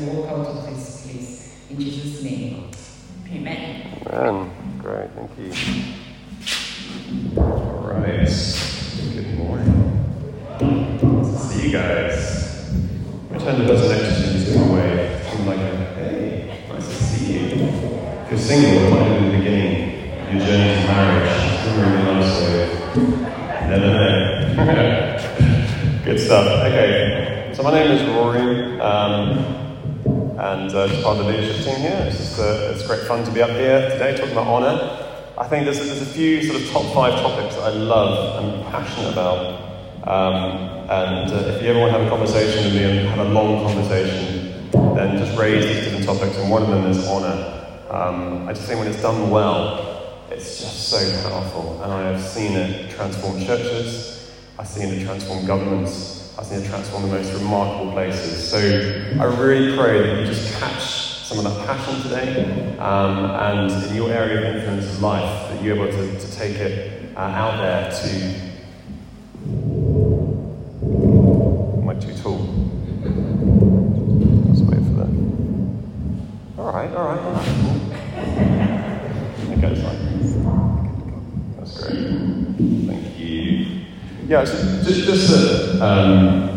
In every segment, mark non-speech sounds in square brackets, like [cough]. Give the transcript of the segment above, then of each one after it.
we walk out of this place. In Jesus' name, amen. Amen. Great, thank you. The leadership team here. It's, just, uh, it's great fun to be up here today talking about honour. I think there's, there's a few sort of top five topics that I love and passionate about. Um, and uh, if you ever want to have a conversation with me and have a long conversation, then just raise these different topics, and one of them is honour. Um, I just think when it's done well, it's just so powerful, and I have seen it transform churches, I've seen it transform governments, I've seen it transform the most remarkable places. So I really pray that you just catch some of that passion today, um, and in your area of influence in life, that you're able to, to take it uh, out there to. Am I too tall? Let's wait for that. All right, all right, all right. Okay, that's fine. That's great. Thank you. Yeah, just, just that um,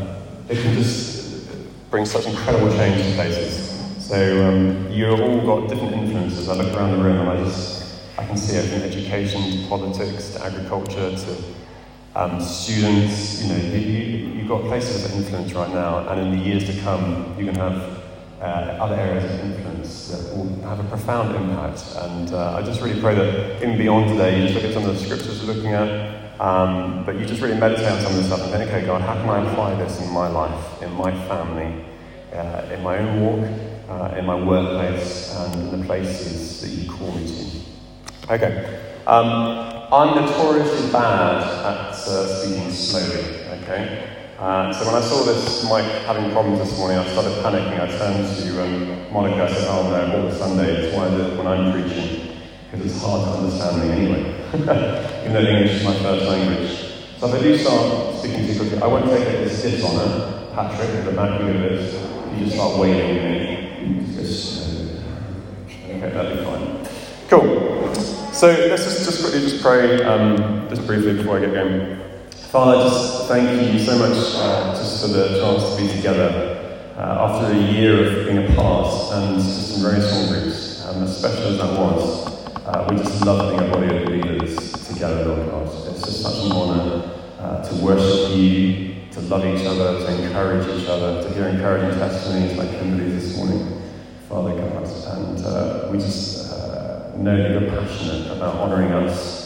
it can just bring such incredible change to places. So um, you've all got different influences. I look around the room and I just I can see it from education to politics to agriculture to um, students. You know, you, you, you've got places of influence right now, and in the years to come, you can have uh, other areas of influence that will have a profound impact. And uh, I just really pray that in beyond today, you just look at some of the scriptures we're looking at, um, but you just really meditate on some of this stuff and think, okay, God, how can I apply this in my life, in my family, uh, in my own walk, uh, in my workplace, and in the places that you call me to? Okay. Um, I'm notoriously bad at uh, speaking slowly, okay? Uh, so when I saw this mic having problems this morning, I started panicking. I turned to um, Monica. I said, "Oh no, all the Sundays, why is it when I'm preaching? Because it's hard to understand me anyway, [laughs] even though English is my first language." So if I do start speaking too quickly, I won't take it as his honour, Patrick, the Mac of this. You just start waving at me. Just, okay, that'll be fine. Cool. So let's just, just quickly just pray, um, just briefly before I get going. Father, just thank you so much uh, just for the chance to be together uh, after a year of being apart and just some very small groups, um, as special as that was. Uh, we just love being a body of believers together, Lord God. It's just such an honour uh, to worship you, to love each other, to encourage each other, to hear encouraging testimonies like Kimberly's this morning, Father God. And uh, we just uh, know that you're passionate about honouring us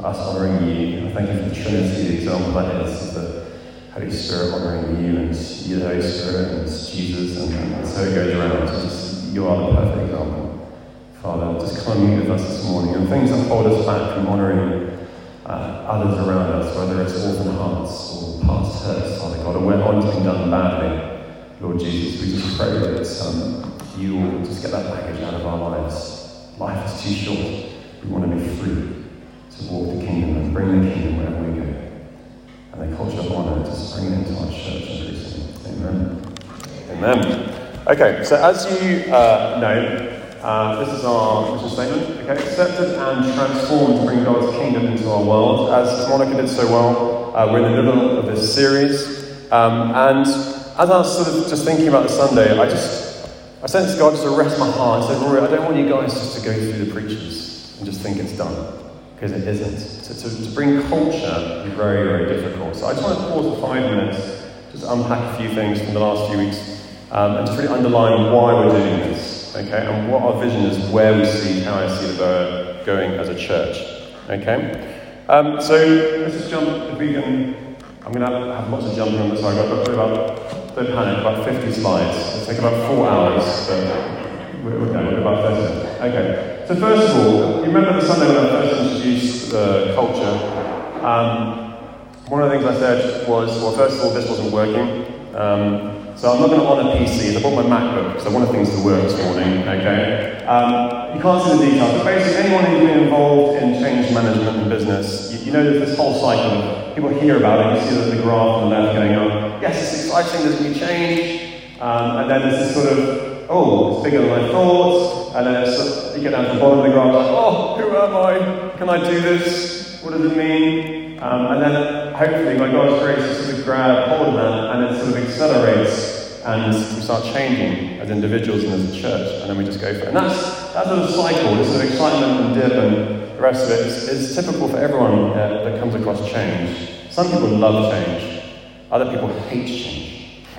for us honouring you. I thank you for the Trinity, the example that is the Holy Spirit honouring you and you, the Holy Spirit, and Jesus, and, and so it goes around. Just, you are the perfect example. Father, just come and meet with us this morning. And things that hold us back from honouring uh, others around us, whether it's orphan hearts or past hurts, Father God, or where one's been done badly, Lord Jesus, we just pray that um, you will just get that baggage out of our lives. Life is too short. We want to be free to walk the kingdom and bring the kingdom wherever we go. And the culture of honour to bring it into our church increasingly. Amen. Amen. Okay, so as you uh, know, uh, this is our mission statement. Okay, accepted and transformed to bring God's kingdom into our world. As Monica did so well, uh, we're in the middle of this series. Um, and as I was sort of just thinking about the Sunday, I just I sensed God just arrest my heart and said, Rory, I don't want you guys just to go through the preachers and just think it's done because it isn't. To, to, to bring culture is very, very difficult. So I just want to pause for five minutes, just unpack a few things from the last few weeks, um, and just really underline why we're doing this, okay, and what our vision is, where we see, how I see the Borough going as a church, okay. Um, so let's just jump, we can, I'm going to have, have lots of jumping on this, so I've got probably about, don't panic, about 50 slides. It'll take about four hours, but we're, we're, we're about 30. Okay. So first of all, you remember the Sunday when I first introduced the culture? Um, one of the things I said was, well, first of all, this wasn't working. Um, so I'm not going to honour PC. I bought my MacBook because I wanted things to work this morning, okay? Um, you can't see the details, but basically anyone who's been involved in change management and business, you, you know this whole cycle people hear about it, you see the graph on the left going up, yes, it's exciting, there's new change, um, and then there's this sort of it's bigger than I thought, and then it's, you get down to the bottom of the graph, like, oh, who am I? Can I do this? What does it mean? Um, and then hopefully, by God's grace, you sort of grab hold of that, and it sort of accelerates, and we start changing as individuals and as a church, and then we just go for it. And that's that sort of cycle, this sort of excitement and dip and the rest of it is, is typical for everyone uh, that comes across change. Some people love change, other people hate change. [laughs]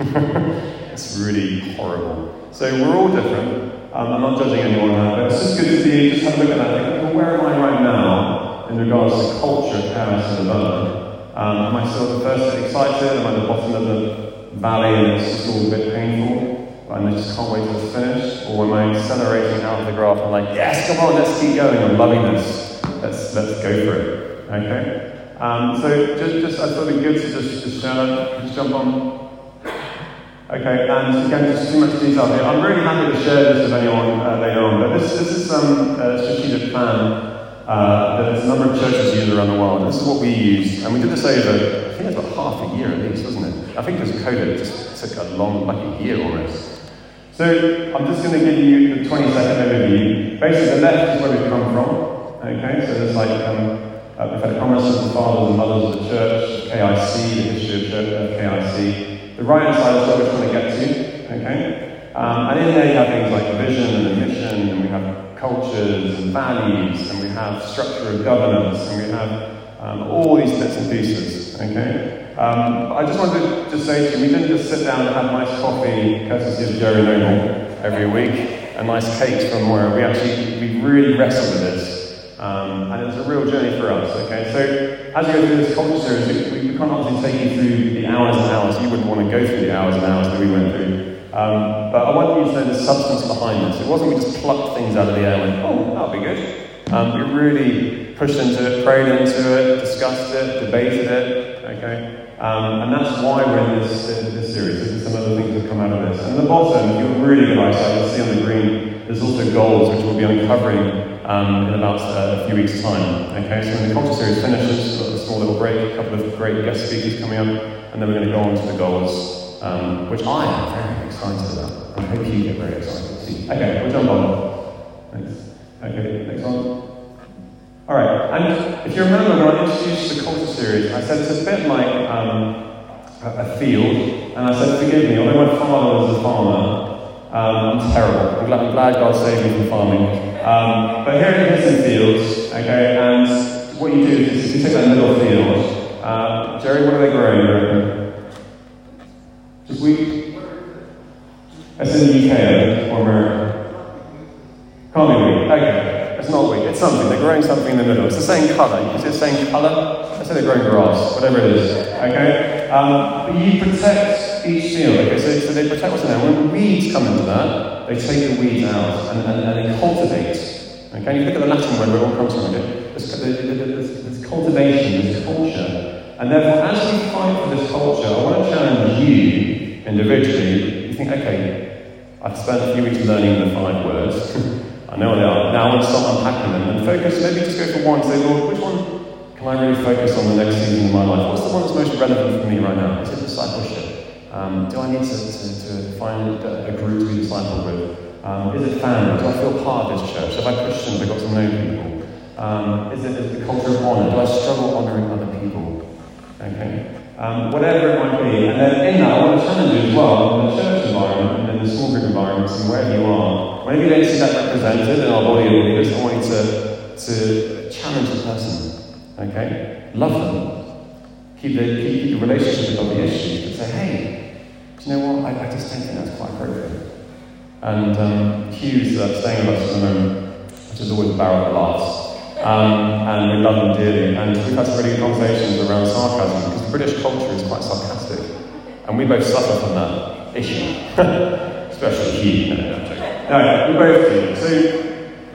it's really horrible. So we're all different. Um, I'm not judging anyone now, but it's just good to be, just have a look at that well, where am I right now in regards to culture, chaos, and development? Um, am I still the first excited? Am I at the bottom of the valley and it's just all a bit painful? And I just can't wait it's finished? Or am I accelerating out of the graph and like, yes, come on, let's keep going, I'm loving this. Let's, let's go for it. Okay? Um, so just, just, I thought it'd be good to just, just that, just jump on. Okay, and again, just too much detail here. I'm really happy to share this with anyone uh, later on, but this, this is some um, strategic plan uh, that a number of churches use around the world. This is what we use, and we did this over, I think it's about half a year at least, wasn't it? I think because COVID just took a long, like a year almost. So I'm just going to give you the 20 second overview. Basically, the left is where we've come from. Okay, so there's like um, uh, promises of the fathers and mothers of the church, KIC, the history of church, uh, KIC. The right hand side is where we're trying to get to, okay? Um, and in there you have things like vision and mission, and we have cultures and values, and we have structure of governance, and we have um, all these bits and pieces, okay? Um, I just wanted to just say to you, we didn't just sit down and have nice coffee, courtesy of Jerry Noble, every week, and nice cakes from where we actually, we really wrestled with this. Um, and it's a real journey for us, okay? So as you go through this culture series, we, we can't obviously take you through the hours and hours. You wouldn't want to go through the hours and hours that we went through. Um, but I want you to know the substance behind this. It wasn't we just plucked things out of the air and went, oh, that'll be good. Um, we really pushed into it, prayed into it, discussed it, debated it, okay? Um, and that's why we're in this, this series. This is some other things that come out of this. And at the bottom, you're really good eyesight, you'll see on the green, there's also goals which we'll be uncovering um, in about uh, a few weeks' time. Okay, so when the culture series finishes, we've got a small little break, a couple of great guest speakers coming up, and then we're going to go on to the goals, um, which I am very excited about. I hope you get very excited. Okay, we'll jump on. Thanks. Okay, next one. All right, and if you remember when I introduced the culture series, I said it's a bit like um, a, a field, and I said, forgive me, although my father was a farmer, um, terrible. I'm glad, I'm glad, God saved me from farming. Um, but here it is in fields, okay, and what you do is you take that middle field. Uh, Jerry, what are they growing? Just wheat? That's in the UK, or America. Can't be wheat. Okay, it's not wheat. It's something. They're growing something in the middle. It's the same colour. You can see the same colour. Let's say they're growing grass, whatever it is. Okay? Um, but you protect each field. Okay, so, so they protect what's in there. When weeds come into that, they take the weeds out and, and, and they cultivate. Okay, you look at the Latin word where it all comes from. There's, there's, there's cultivation, this culture. And therefore, as we fight for this culture, I want to challenge you individually. You think, okay, I've spent a few weeks learning the five words. I know what they are. Now I want to start unpacking them and focus. Maybe just go for one. Say, Lord, which one can I really focus on the next season of my life? What's the one that's most relevant for me right now? Is it discipleship? Um, do I need to, to, to find a, group to be discipled with? Um, is it family? Do I feel part of this church? Have I Christian? Have I got to know people? Um, is, it, is it the culture of honour? Do I struggle honouring other people? Okay? Um, whatever it might be. And then in that, I want to challenge you as well, in the church environment and in the small group environments and wherever you are. Whenever you don't see that represented in our body of believers, I want you to, to challenge the person. Okay? Love them. Keep the, keep the relationship above the issues, but say, hey, you know what? I, I just don't think that's quite appropriate. And um, Hugh's uh, staying with us at the moment, which is always a barrel of laughs. Um, and we love them dearly. And we've had some really good conversations around sarcasm because British culture is quite sarcastic. And we both suffer from that issue. [laughs] Especially Hugh. No, no, we both do. So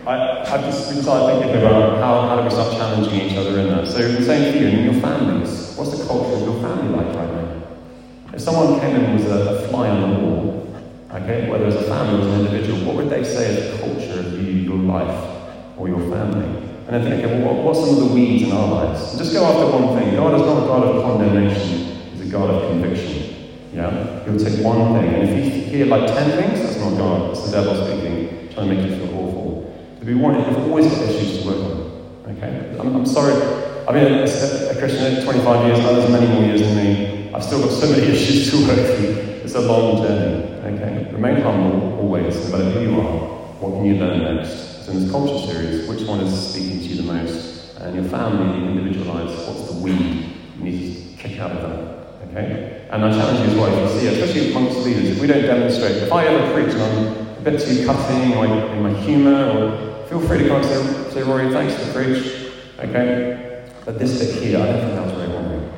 I, have just been started thinking about how, how do we start challenging each other in that. So the same for you in your families. What's the culture of your family like right now? If someone came in and was a, a fly on the wall, okay, whether it's a family or an individual, what would they say is culture of you, your life, or your family? And then think, okay, well, what, what's some of the weeds in our lives? And just go after one thing. God is not a God of condemnation, He's a God of conviction. Yeah? He'll take one thing, and if you hear like ten things, that's not God, it's the devil speaking. trying to make you feel awful. To be warned, we've always got issues to work on. Okay? I'm, I'm sorry. I've been a, a Christian 25 years, others many more years than me. I've still got so many issues to work through. It's a long journey. Okay? Remain humble always, no matter who you are. What can you learn next? So in this culture series, which one is speaking to you the most? And your family, your individual lives, what's the weed you need to kick out of that? Okay? And I challenge you as well, if you see, especially amongst leaders, if we don't demonstrate, if I ever preach and I'm a bit too cutting or in my humour, or feel free to come and say, say Rory, thanks for the preach. Okay? But this bit here, I don't think that was very wrong.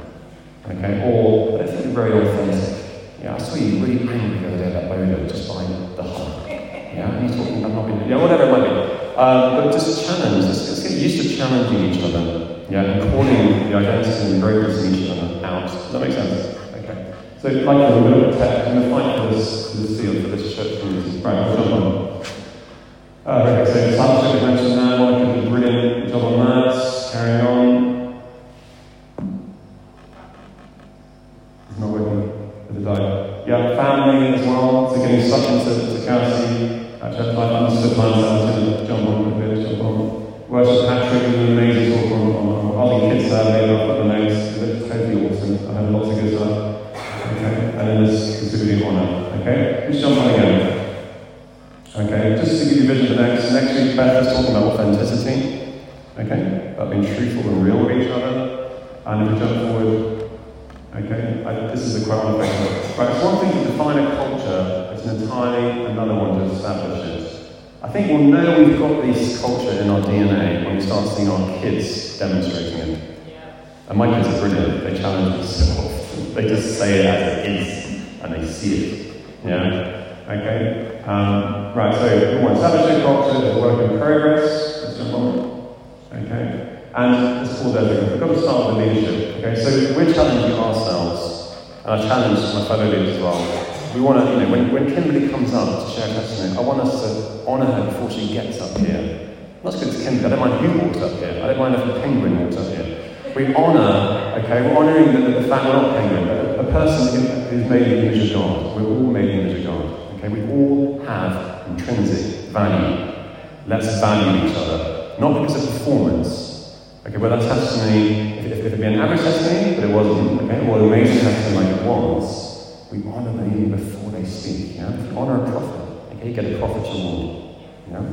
Okay? Or I don't think you're very authentic. Yeah, I saw you really angry the other day about Bodo just by the hug. Yeah, and you're talking about not being, yeah, whatever it might be. Um, but just challenge, let's, let's, get used to challenging each other. Yeah, and calling the identity and the in each other out. Does that make sense? Okay. So, like to look at, I'm going to fight for this, for this field, for this church community. Right, we'll jump on. Uh, okay, so discipleship, we mentioned that. Monica did a brilliant job Okay, about being truthful and real with each other. And if we jump forward, okay, I, this is a quite one thing. Right, it's one thing to define a culture, it's an entirely another one to establish it. I think we'll know we've got this culture in our DNA when we start seeing our kids demonstrating it. Yeah. And my kids are brilliant, they challenge themselves. They just say it as it is, and they see it. Yeah? Okay? Um, right, so we want establishing culture is a work in progress. Let's jump on. Okay? And it's called everything. We've got to start with leadership. Okay, so we're challenging ourselves, and I challenge my fellow leaders as well. We want to, you know, when, when Kimberly comes up to share her testimony, I want us to honour her before she gets up here. Not good as Kimberly, I don't mind who walks up here. I don't mind if a penguin walks up here. We honour, okay, we're honouring the, the fact we're not penguin, but a person who's made in the image of God. We're all made in the image of God. Okay, we all have intrinsic value. Let's value each other, not because of performance, Okay, well, that testimony, if, if, if it be an average testimony, but it wasn't, okay, or an amazing testimony like it was, we honour them before they speak. You honour a prophet, okay, you get a prophet's reward. Yeah?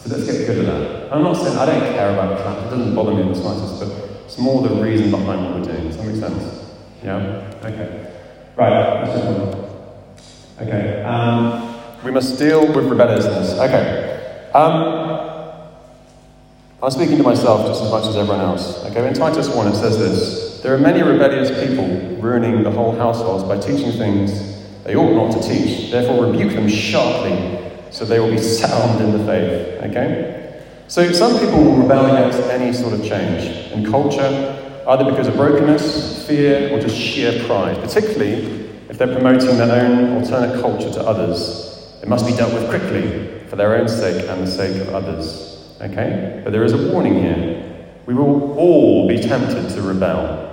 So let's get good at that. I'm not saying I don't care about claps, it doesn't bother me in the slightest, but it's more the reason behind what we're doing. Does that make sense? Yeah? Okay. Right. Okay. Um, we must deal with rebelliousness. Okay. Um, I'm speaking to myself just as much as everyone else. Okay, in Titus 1 it says this There are many rebellious people ruining the whole households by teaching things they ought not to teach. Therefore, rebuke them sharply so they will be sound in the faith. Okay? So, some people will rebel against any sort of change in culture, either because of brokenness, fear, or just sheer pride, particularly if they're promoting their own alternate culture to others. It must be dealt with quickly for their own sake and the sake of others. Okay? But there is a warning here. We will all be tempted to rebel.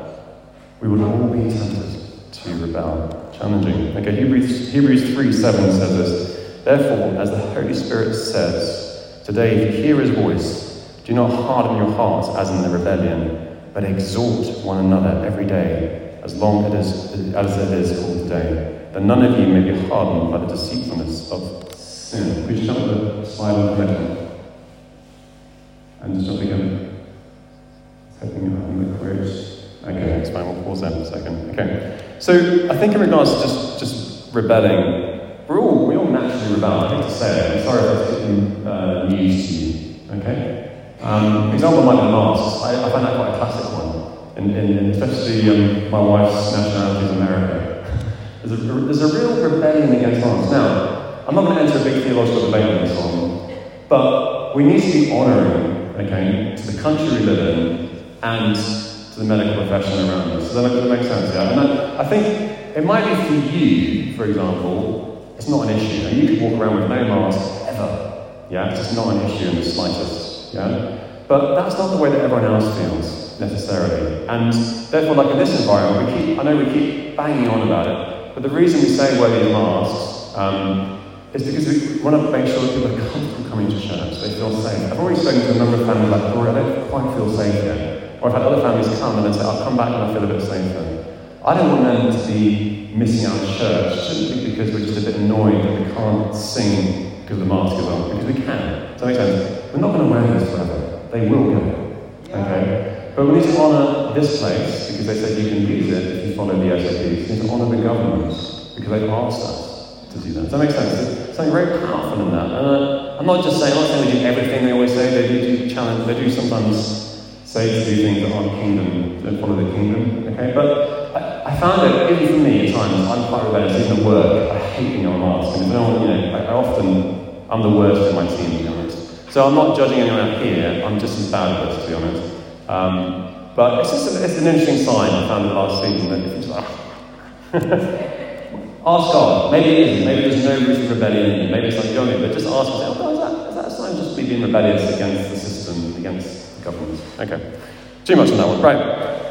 We will all be tempted to rebel. Challenging. Okay, Hebrews, Hebrews 3 7 says this. Therefore, as the Holy Spirit says, today if you hear his voice, do not harden your hearts as in the rebellion, but exhort one another every day, as long it is, as it is called today, that none of you may be hardened by the deceitfulness of sin. Please jump to the slide on the. And just jump again. Hoping you have the courage. Okay, that's fine. We'll pause there for a second. Okay. So I think in regards to just, just rebelling, we're all, we all naturally rebel. I hate to say it. I'm sorry if that's uh, news to you. Okay? Um, example might be masks. I, I find that quite a classic one. and, in, in especially um, my wife's nationality is America. [laughs] there's, a, there's a real rebellion against masks. Now, I'm not going to enter a big theological debate on this one, but we need to be honouring okay, to the country we live in and to the medical profession around us. Does that, make sense? Yeah? And I, I think it might be for you, for example, it's not an issue. You could walk around with no mask ever. Yeah, it's not an issue in the slightest. Yeah? But that's not the way that everyone else feels necessarily. And therefore, like in this environment, we keep I know we keep banging on about it, but the reason we say wear these masks um, is because we want to make sure that people are comfortable coming to church. They feel safe. I've already spoken to a number of families like, oh, I don't quite feel safe yet. Or I've had other families come and then say, I'll come back and I feel a bit safer. I don't want them to be missing out church simply because we're just a bit annoyed that we can't sing because the mask is on, because we can. Does that make sense? We're not going to wear these forever. They will go. Okay? But we need to honour this place because they said you can use it if you follow the SOPs. We need to honour the government because they've asked us to do that. Does that make sense? There's something very powerful in that. Uh, I'm not just saying, I'm not saying they do everything they always say. They do, do challenge. They do sometimes say to do things that aren't kingdom, don't follow the kingdom. Okay? But I, I found that even for me at times, I'm quite rebellious. Even at work, I hate being on mask. No one, you know, I, I often, I'm the worst in my team, to be honest. So I'm not judging anyone out here. I'm just as bad at this, to be honest. Um, but it's just a, it's an interesting sign I found the last season that you just [laughs] [laughs] ask God. Maybe it isn't. Maybe there's no root of rebellion in you. Maybe it's like Johnny, but just ask yourself, oh, is that, is that a sign just me being rebellious against the system, against the government? Okay. Too much on that one. Right.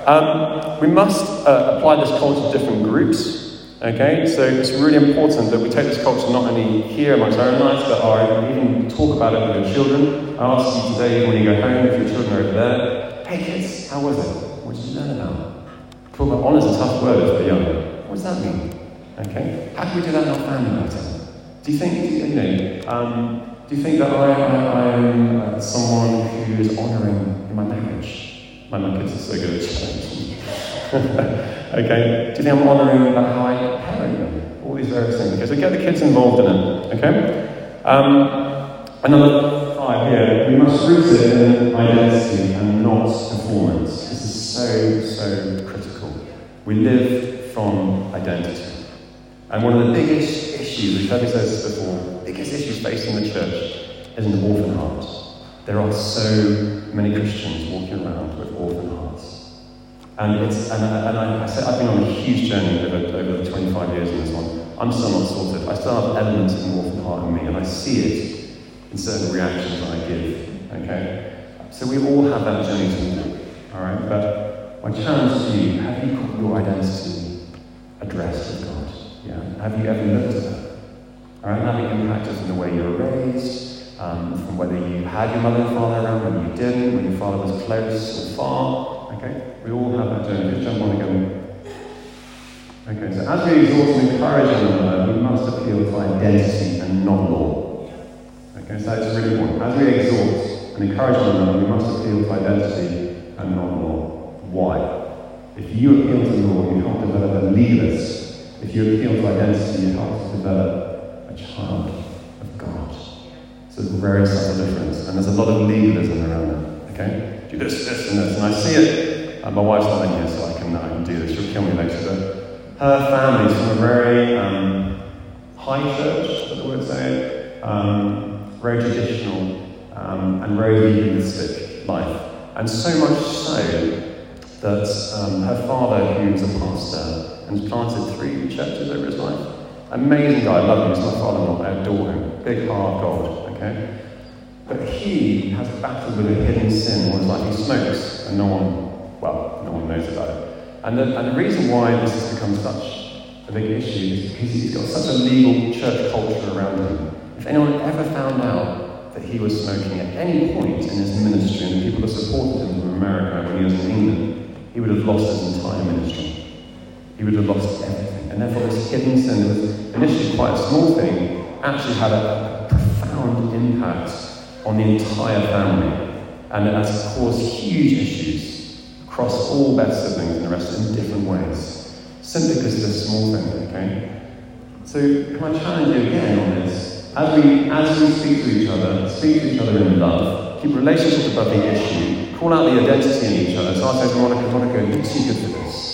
Um, we must uh, apply this culture to different groups. Okay, so it's really important that we take this culture not only here amongst our own lives, but our, even talk about it with our children. I ask you today, when you go home, if your children are over there, hey kids, how was it? What did you learn about? Talk about honour is a tough word for young. What does that mean? Okay, how can we do that in our family better? Do you think, you know, um, do you think that I, I, am uh, someone who is honouring in my marriage? My, my kids are so good. [laughs] Okay? Do you think I'm honouring about how I parent them? All these various things. Okay, so get the kids involved in it. Okay? Um, another five here. We must root it in identity and not performance. This is so, so critical. We live from identity. And one of the biggest issues, heard me say this before, biggest issues facing the church is an orphan heart. There are so many Christians walking around with orphan hearts. And, it's, and, and I, I said, I've been on a huge journey over, over the 25 years in this one. I'm still not sorted. I still have elements of an orphan heart in me, and I see it in certain reactions that I give. Okay? So we all have that journey to walk. Alright? But my challenge to you, have you got your identity addressed with God? Yeah? Have you ever looked at that? Alright? Have you impacted in the way you were raised, um, from whether you had your mother and father around, when you didn't, when your father was close or far, Okay? We all have that journey. Just jump on again. Okay, so as we exhort and encourage one another, we must appeal to identity and not law. Okay, so that's really important. As we exhort and encourage one another, we must appeal to identity and not law. Why? If you appeal to law, you help develop a legalist. If you appeal to identity, you help to develop a child of God. So it's a very subtle difference. And there's a lot of legalism around it. Okay? do this, this, and this. And I see it. Uh, my wife's not in here, so I can, I can do this. She'll kill me later. But her family's from a very um, high church, that the word say, um, very traditional um, and very legalistic life. And so much so that um, her father, who was a pastor and planted three churches over his life, amazing guy, I love him, he's my father-in-law, I adore him, big heart, God, okay? But he has battled with a hidden sin all his life. He smokes, and no one, well, no one knows about it. And the, and the reason why this has become such a big issue is because he's got such a legal church culture around him. If anyone ever found out that he was smoking at any point in his ministry, and the people that supported him from America when he was in England, he would have lost his entire ministry. He would have lost everything. And therefore, this hidden sin was initially quite a small thing actually had a, profound impact on the entire family. And it has caused huge issues across all their siblings and the rest in different ways. Simply because of this small thing, okay? So can I challenge you again on this? As we as we speak to each other, speak to each other in love, keep relationships above the issue, call out the identity in each other. So I say to Monica, Monica, you're too good for this.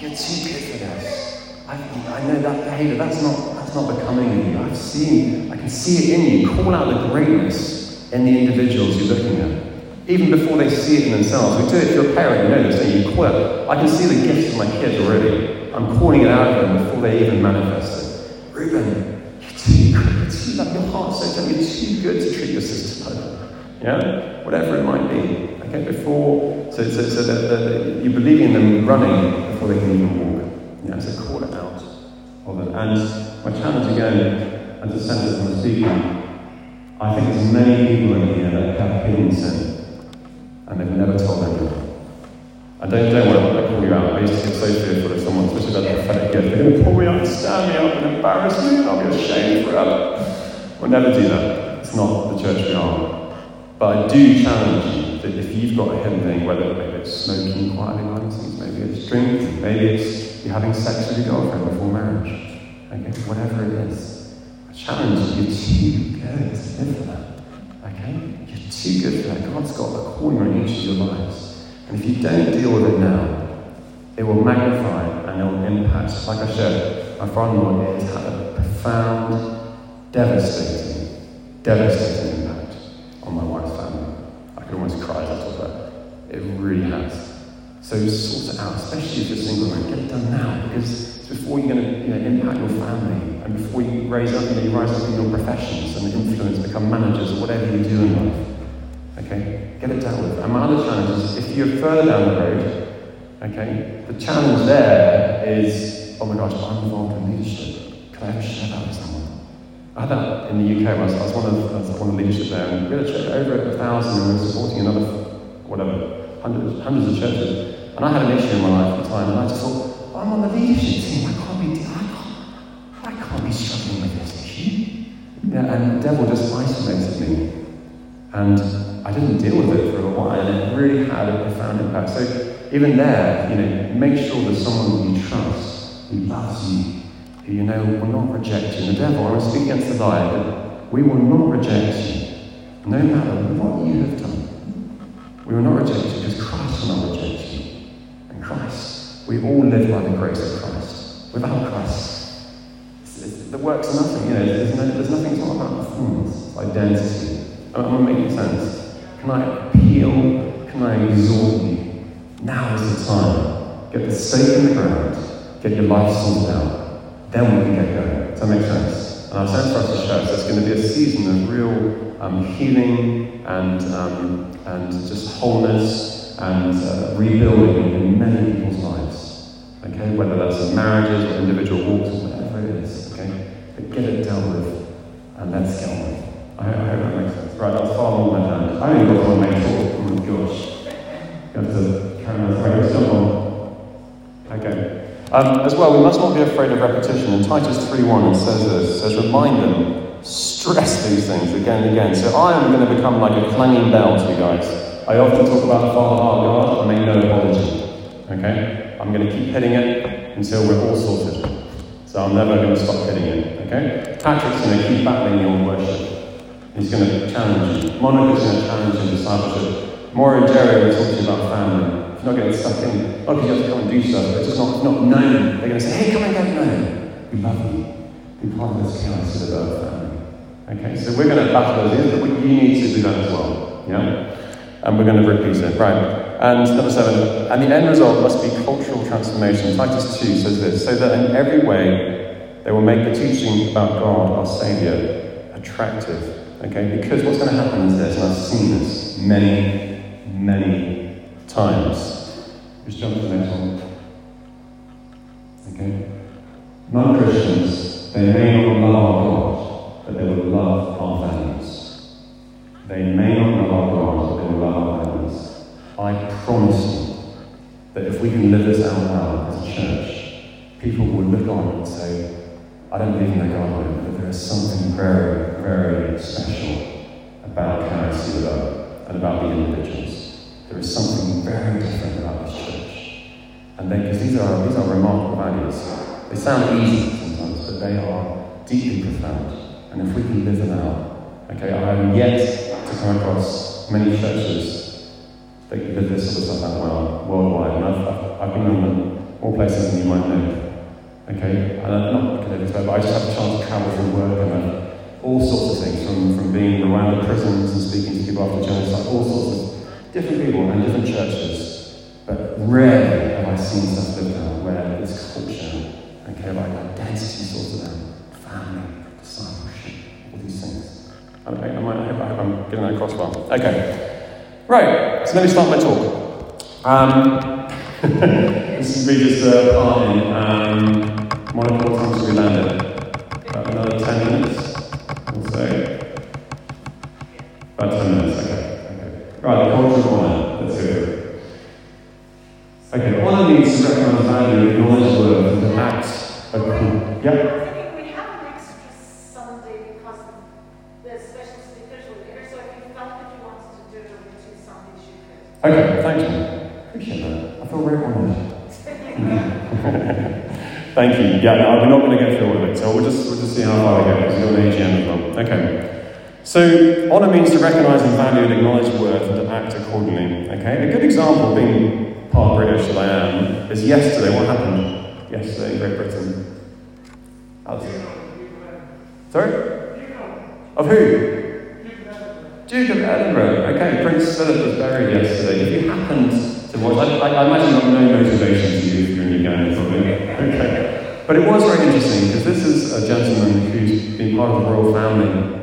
You're too good for this. I, I know that behaviour, that's not that's not becoming in you. I've seen, I can see it in you. Call out the greatness in the individuals you're looking at. Even before they see it in themselves. We do it if you're a parent, you know this, and you quit. I can see the gifts of my kids already. I'm calling it out of them before they even manifest it. Reuben, you're too good. Too, like, your heart's so tender. You're too good to treat your sister like Yeah? Whatever it might be. Okay, before, so, so, so that, that you're believing them running before they can even walk. Yeah, so call it out of it. And my challenge again, as a sentence I'm speaking, I think there's many people in here that have hidden sin, and they've never told anyone. I don't, don't want to call you out. I used to get so fearful of someone, especially about the prophetic gift. They're going to pull me up and stand me up and embarrass me, and I'll be ashamed forever. We'll never do that. It's not the church we are. But I do challenge you that if you've got a hidden thing, whether maybe it's smoking quietly license, maybe it's drinking, maybe it's you're having sex with your girlfriend before marriage, okay, whatever it is, I challenge you, you're too good to live for that. Okay? You're too good for that. God's got a corner in each of your lives. And if you don't deal with it now, it will magnify and it will impact. Like I said, my father-in-law has had a profound, devastating, devastating impact on my wife's family. I could almost cry as I talk about it. Really has. So sort it out, especially if you're single man. Get it done now because it's before you're going to you know, impact your family and before you raise up, know, you rise up in your professions and influence, become managers or whatever you do in life. Okay? Get it dealt with. And my other challenge is if you're further down the road, okay, the challenge there is, oh my gosh, I'm involved in leadership. Can I ever share that with someone? I had that in the UK I was, I was one of I was one of the leadership there, and we had a church over a thousand, and we were supporting another whatever, hundreds, hundreds of churches. And I had an issue in my life at the time, and I just thought, I'm on the leadership team. I can't be, I can't, I can't be struggling with this issue. Yeah, and the devil just isolated me, and I didn't deal with it for a while, and it really had a profound impact. So even there, you know, make sure there's someone you trust, who loves you, who you know will not reject you. The devil, I will speak against the lie, that we will not reject you, no matter what you have done. We were not rejected because Christ will not reject you. And Christ, we all live by the grace of Christ. Without Christ, the works are nothing. You know, there's, no, there's nothing. It's not about performance. Identity. Am I making sense? Can I appeal? Can I exhort you? Now is the time. Get the stake in the ground. Get your life sorted out. Then we can get going. Does that make sense? And I've sense for us as church, there's going to be a season of real um, healing and, um, and just wholeness and uh, rebuilding in many people's lives. Okay? Whether that's in marriages or individual walks or whatever it is. Okay? But get it dealt with and let's get on with it. I hope, I that makes sense. Right, that's far more than that. I only got one main talk. Oh my gosh. You have to carry on. Okay. Um, as well, we must not be afraid of repetition. In Titus 3.1 it says this, it says, remind them, stress these things again and again. So I am going to become like a clanging bell to you guys. I often talk about the Father Heart God, I make no apology. Okay? I'm going to keep hitting it until we're all sorted. So I'm never going to stop hitting it. Okay? Patrick's going to keep battling your worship. He's going to challenge you. Monica's going to challenge you in discipleship. Maura and Jerry are talking about family. If you're not getting stuck in, not because you have to come and do stuff, but it's just not, not known. They're going to say, hey, come and get known. We love you. Be part of this chaos of family. Okay, so we're going to battle those in, but you need to do that as well. Yeah? And we're going to repeat it. Right. And number seven, and the end result must be cultural transformation. Titus 2 says this, so that in every way they will make the teaching about God, our Saviour, attractive. Okay, because what's going to happen is this, and I've seen this many, many times. Just jump to the next one. Okay? Non Christians, they may not love our God, but they will love our values. They may not love our God, but they will love our values. I promise you that if we can live this out loud as a church, people will look on and say, I don't believe in that God, but there is something very, very special about Charis and about the individuals. There is something very different about this church. And because these are, these are remarkable values. They sound easy sometimes, but they are deeply profound. And if we can live them out, okay, I am yet to come across many churches that live this sort of stuff out well, worldwide. And I've, I've, I've been in more places than you might know. Okay, and I'm not going to but I just have a chance to travel through work and uh, all sorts of things, from, from being around the prisons and speaking to people after genocide, all sorts of different people and different churches. But rarely have I seen stuff lived out where it's culture, okay, like identity sorted out, family, discipleship, all these things. I, might, I, hope, I hope I'm getting that across well. Okay, right, so let me start my talk. Um, this will be just a part in um, Monica, what time should we land at? About another 10 minutes or so. About 10 minutes, okay. okay. Right, the culture of honour. Let's go. Okay, honour means to recognise value, acknowledge worth, and act. Yeah? I think we have an extra Sunday because the special speakers were here, so if you felt that you wanted to do it over two Sundays, you could. Okay, thanks, man. Appreciate that. I feel very honoured. Thank you. Yeah, no, we're not going to get through all of it, so we'll just, we'll just see how far we because we've got an AGM as well. Okay. So, honour means to recognise and value and acknowledge worth and to act accordingly. Okay? A good example, being part British that I am, is yesterday. What happened yesterday in Great Britain? Sorry? Of who? Duke of Edinburgh. Okay, Prince Philip was buried yesterday. If you happened to watch, I, I, I imagine you have no motivation to you if you're in Uganda, probably. Okay. But it was very interesting because this is a gentleman who's been part of the royal family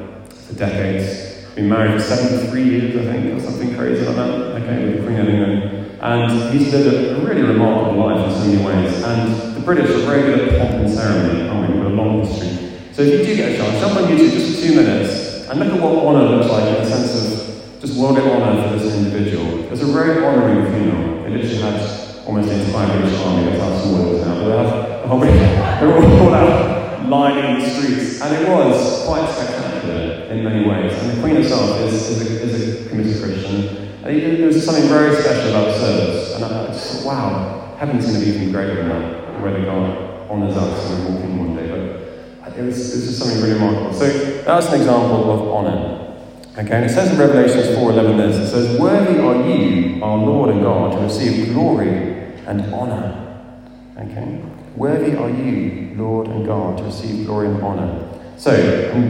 for decades, been married for 73 years, I think, or something crazy like that, okay, with the Queen of England. And he's lived a really remarkable life in so many ways. And the British are very good at pomp and ceremony, aren't we? We've got a long history. So if you do get a chance, jump on YouTube just for two minutes and look at what honour looks like in the sense of just worldly honour for this individual. It was a very honouring funeral. They literally had almost the entire British army, that's how small it is now, but they had whole they were all out lining the streets. And it was quite spectacular in many ways. And the Queen herself is, is, a, is a committed Christian. There was something very special about the service, and I thought, wow, heaven's going to be even greater than that, whether God honours us and we walk in one day. But it was, it was just something really remarkable. So that's an example of honour. Okay, and it says in Revelations 4.11 this, it says, Worthy are you, our Lord and God, to receive glory and honour. Okay? Worthy are you, Lord and God, to receive glory and honour. So,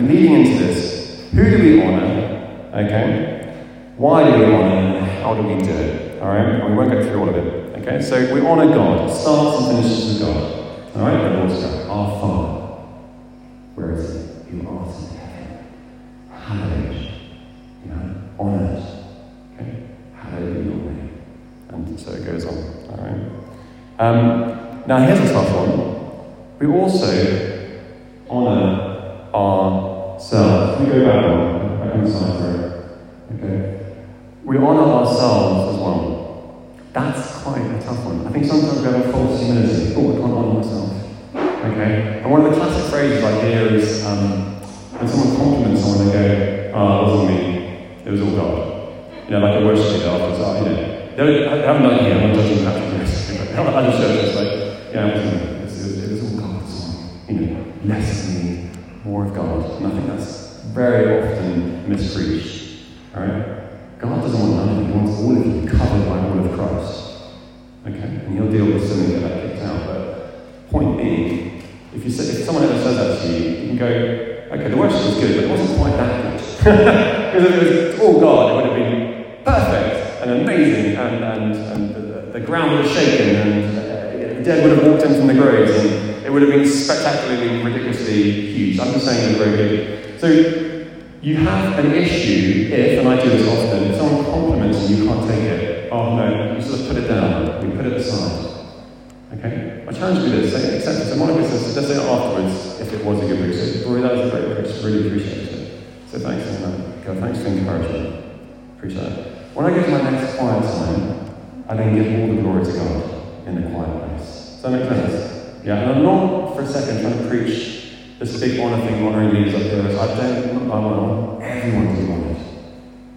leading into this, who do we honour? Okay? Why do we honour and how do we do it? Alright? we won't go through all of it. Okay? So we honour God. It starts and finishes with God. Alright? The Lord's God. Our Father. Where is He? You art in heaven. Hallowed. You know? Honoured. Okay? Hallowed be your name. And so it goes on. Alright? Um, now here's a tough one. We also honour ourselves. Can we go back one? I can sign for it. Okay? we honour ourselves as well. That's quite a tough one. I think sometimes we have a false humility. Oh, I can't honour myself. Okay? And one of the classic phrases I hear is um, when someone compliments someone, they go, oh, it wasn't me, it was all God. You know, like a worship leader afterwards, oh, you know. They, haven't done it I'm not judging Patrick Harris, but other churches, like, yeah, it was, it was, all God's so, you know, less me, more of God. And I think that's very often mispreached. Alright? God doesn't want none of you. He wants all of you covered by all of Christ. Okay? And he'll deal with sin and get that kicked out. But point being, if, you say, if someone ever says that to you, you can go, okay, the worship was good, but it wasn't quite that good. [laughs] Because if it was all God, it would have been perfect and amazing, and, and, and the, the ground have shaken, and the dead would have walked in from the graves, and it would have been spectacularly, ridiculously huge. I'm just saying it very good. So you have an issue if, and I do this often, if someone compliments you, you can't take it, oh no, you sort of put it down, you put it aside. Okay? I challenge you this, say, accept it. So Monica says, let's say afterwards, if it was a good preach, say, Rory, that was a great preach, really appreciate it. So thanks, and uh, go, thanks for the encouragement. Appreciate it. When I get to my next quiet time, I then give all the glory to God in the quiet. That make sense? Yeah, and I'm not for a second trying to preach this big honour thing, honouring leaders up there, I don't, I want everyone to be honoured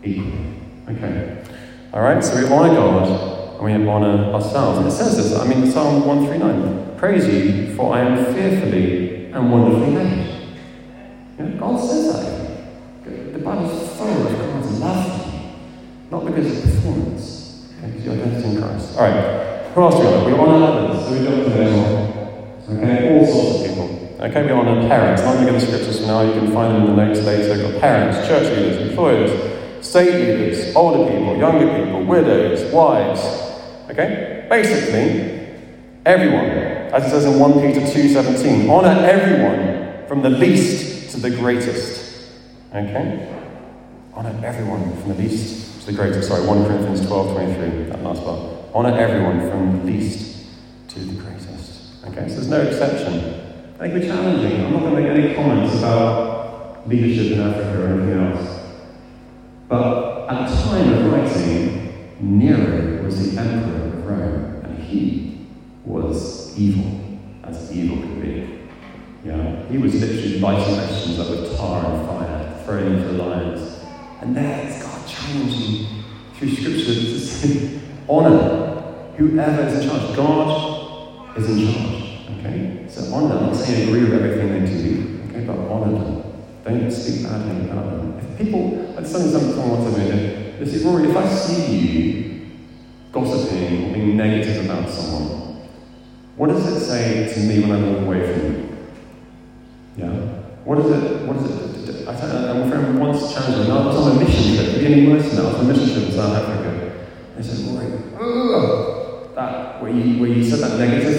equally. Okay. Alright, so we honour God and we honour ourselves. And it says this, I mean, Psalm 139 Praise you, for I am fearfully and wonderfully made. You know, God says that. The Bible is full of God's love for you, not because of performance, okay, because your identity in Christ. Alright, who else do we honour? We honour others, we don't do that Okay, all sorts of people. Okay, we honour parents. I'm going to the scriptures for now. You can find them in the notes later. We've got parents, church leaders, employers, state leaders, older people, younger people, widows, wives. Okay? Basically, everyone. As it says in 1 Peter 2.17, honour everyone from the least to the greatest. Okay? Honour everyone from the least to the greatest. Sorry, 1 Corinthians 12.23, that last part. Honour everyone from the least to the greatest. Okay, so there's no exception. They can be challenging. I'm not going to make any comments about leadership in Africa or anything else. But at the time of writing, Nero was the emperor of Rome, and he was evil, as evil could be. Yeah, he was literally biting Christians up with tar and fire, throwing them to the lions. And there's God challenging through Scripture to say, [laughs] honour whoever is in charge. God is in charge. Okay? So honour, I'm not saying agree with everything they do, okay, but honour them. Don't speak badly about them. If people, like something someone said to me, they say, Rory, if I see you gossiping or being negative about someone, what does it say to me when I walk away from you? Yeah? What is it, what is it, I tell, and uh, my friend once challenged me, I was on a mission trip, to be any worse now, I was on a mission trip in South Africa. And said, Rory, that, where you, where you said that negative